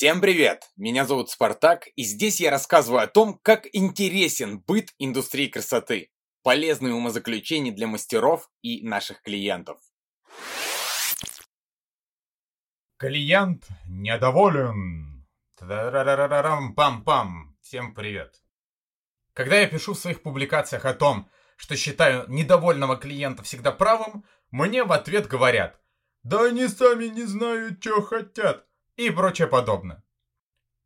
Всем привет! Меня зовут Спартак, и здесь я рассказываю о том, как интересен быт индустрии красоты, полезные умозаключения для мастеров и наших клиентов. Клиент недоволен. Пам-пам. Всем привет. Когда я пишу в своих публикациях о том, что считаю недовольного клиента всегда правым, мне в ответ говорят, да они сами не знают, что хотят и прочее подобное.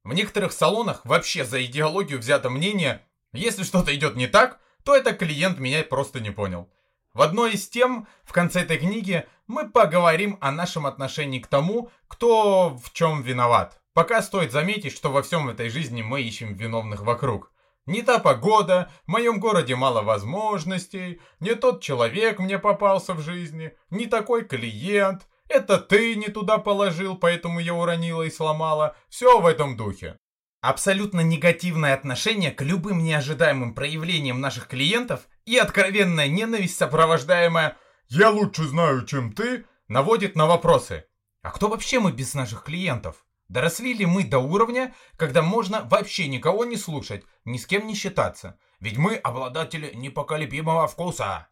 В некоторых салонах вообще за идеологию взято мнение, если что-то идет не так, то это клиент меня просто не понял. В одной из тем в конце этой книги мы поговорим о нашем отношении к тому, кто в чем виноват. Пока стоит заметить, что во всем этой жизни мы ищем виновных вокруг. Не та погода, в моем городе мало возможностей, не тот человек мне попался в жизни, не такой клиент, это ты не туда положил, поэтому я уронила и сломала. Все в этом духе. Абсолютно негативное отношение к любым неожидаемым проявлениям наших клиентов и откровенная ненависть, сопровождаемая «я лучше знаю, чем ты», наводит на вопросы. А кто вообще мы без наших клиентов? Доросли ли мы до уровня, когда можно вообще никого не слушать, ни с кем не считаться? Ведь мы обладатели непоколебимого вкуса.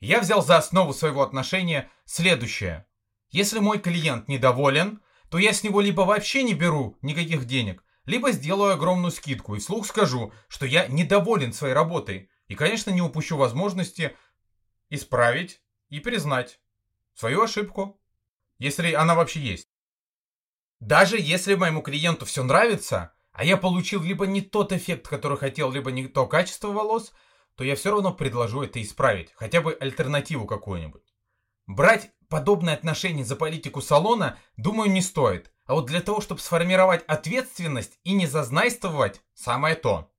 Я взял за основу своего отношения следующее. Если мой клиент недоволен, то я с него либо вообще не беру никаких денег, либо сделаю огромную скидку и вслух скажу, что я недоволен своей работой. И, конечно, не упущу возможности исправить и признать свою ошибку, если она вообще есть. Даже если моему клиенту все нравится, а я получил либо не тот эффект, который хотел, либо не то качество волос – то я все равно предложу это исправить, хотя бы альтернативу какую-нибудь. Брать подобное отношение за политику салона, думаю, не стоит. А вот для того, чтобы сформировать ответственность и не зазнайствовать, самое то.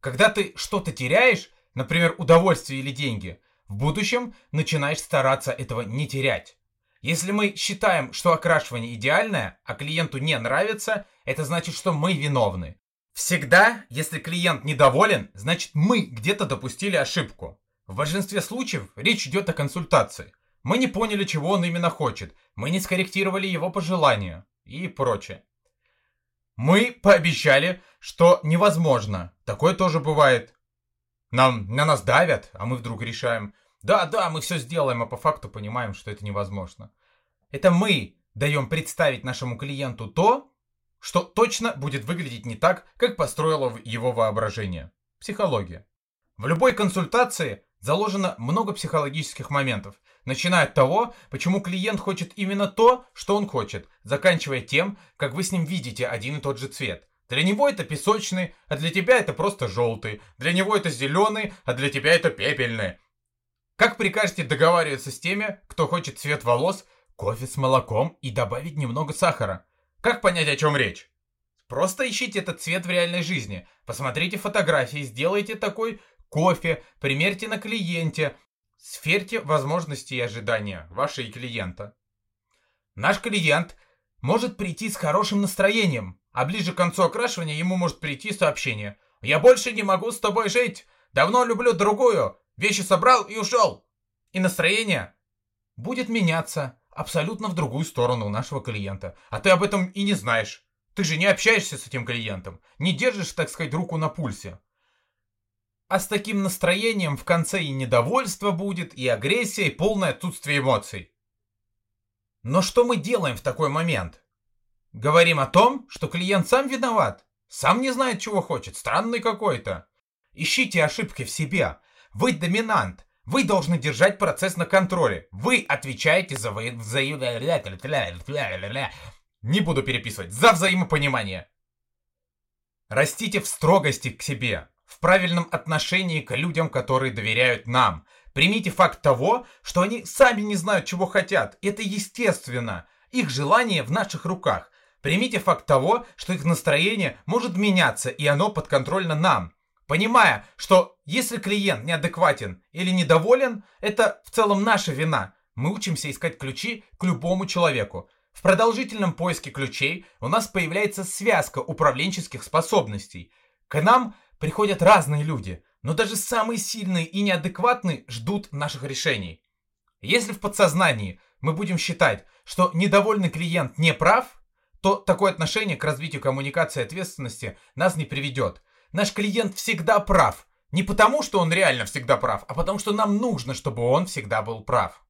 Когда ты что-то теряешь, например, удовольствие или деньги, в будущем начинаешь стараться этого не терять. Если мы считаем, что окрашивание идеальное, а клиенту не нравится, это значит, что мы виновны. Всегда, если клиент недоволен, значит мы где-то допустили ошибку. В большинстве случаев речь идет о консультации. Мы не поняли, чего он именно хочет, мы не скорректировали его пожелания и прочее. Мы пообещали, что невозможно. Такое тоже бывает. Нам, на нас давят, а мы вдруг решаем, да, да, мы все сделаем, а по факту понимаем, что это невозможно. Это мы даем представить нашему клиенту то, что точно будет выглядеть не так, как построило его воображение. Психология. В любой консультации заложено много психологических моментов, начиная от того, почему клиент хочет именно то, что он хочет, заканчивая тем, как вы с ним видите один и тот же цвет. Для него это песочный, а для тебя это просто желтый. Для него это зеленый, а для тебя это пепельный. Как прикажете договариваться с теми, кто хочет цвет волос, кофе с молоком и добавить немного сахара? Как понять, о чем речь? Просто ищите этот цвет в реальной жизни. Посмотрите фотографии, сделайте такой кофе, примерьте на клиенте. Сферьте возможности и ожидания вашей клиента. Наш клиент может прийти с хорошим настроением, а ближе к концу окрашивания ему может прийти сообщение. «Я больше не могу с тобой жить! Давно люблю другую! Вещи собрал и ушел!» И настроение будет меняться абсолютно в другую сторону нашего клиента. А ты об этом и не знаешь. Ты же не общаешься с этим клиентом, не держишь, так сказать, руку на пульсе. А с таким настроением в конце и недовольство будет, и агрессия, и полное отсутствие эмоций. Но что мы делаем в такой момент? Говорим о том, что клиент сам виноват, сам не знает, чего хочет, странный какой-то. Ищите ошибки в себе. Вы доминант, вы должны держать процесс на контроле. Вы отвечаете за взаимопонимание. Не буду переписывать. За взаимопонимание. Растите в строгости к себе, в правильном отношении к людям, которые доверяют нам. Примите факт того, что они сами не знают, чего хотят. Это естественно. Их желание в наших руках. Примите факт того, что их настроение может меняться, и оно подконтрольно нам. Понимая, что если клиент неадекватен или недоволен, это в целом наша вина. Мы учимся искать ключи к любому человеку. В продолжительном поиске ключей у нас появляется связка управленческих способностей. К нам приходят разные люди, но даже самые сильные и неадекватные ждут наших решений. Если в подсознании мы будем считать, что недовольный клиент не прав, то такое отношение к развитию коммуникации и ответственности нас не приведет. Наш клиент всегда прав. Не потому, что он реально всегда прав, а потому, что нам нужно, чтобы он всегда был прав.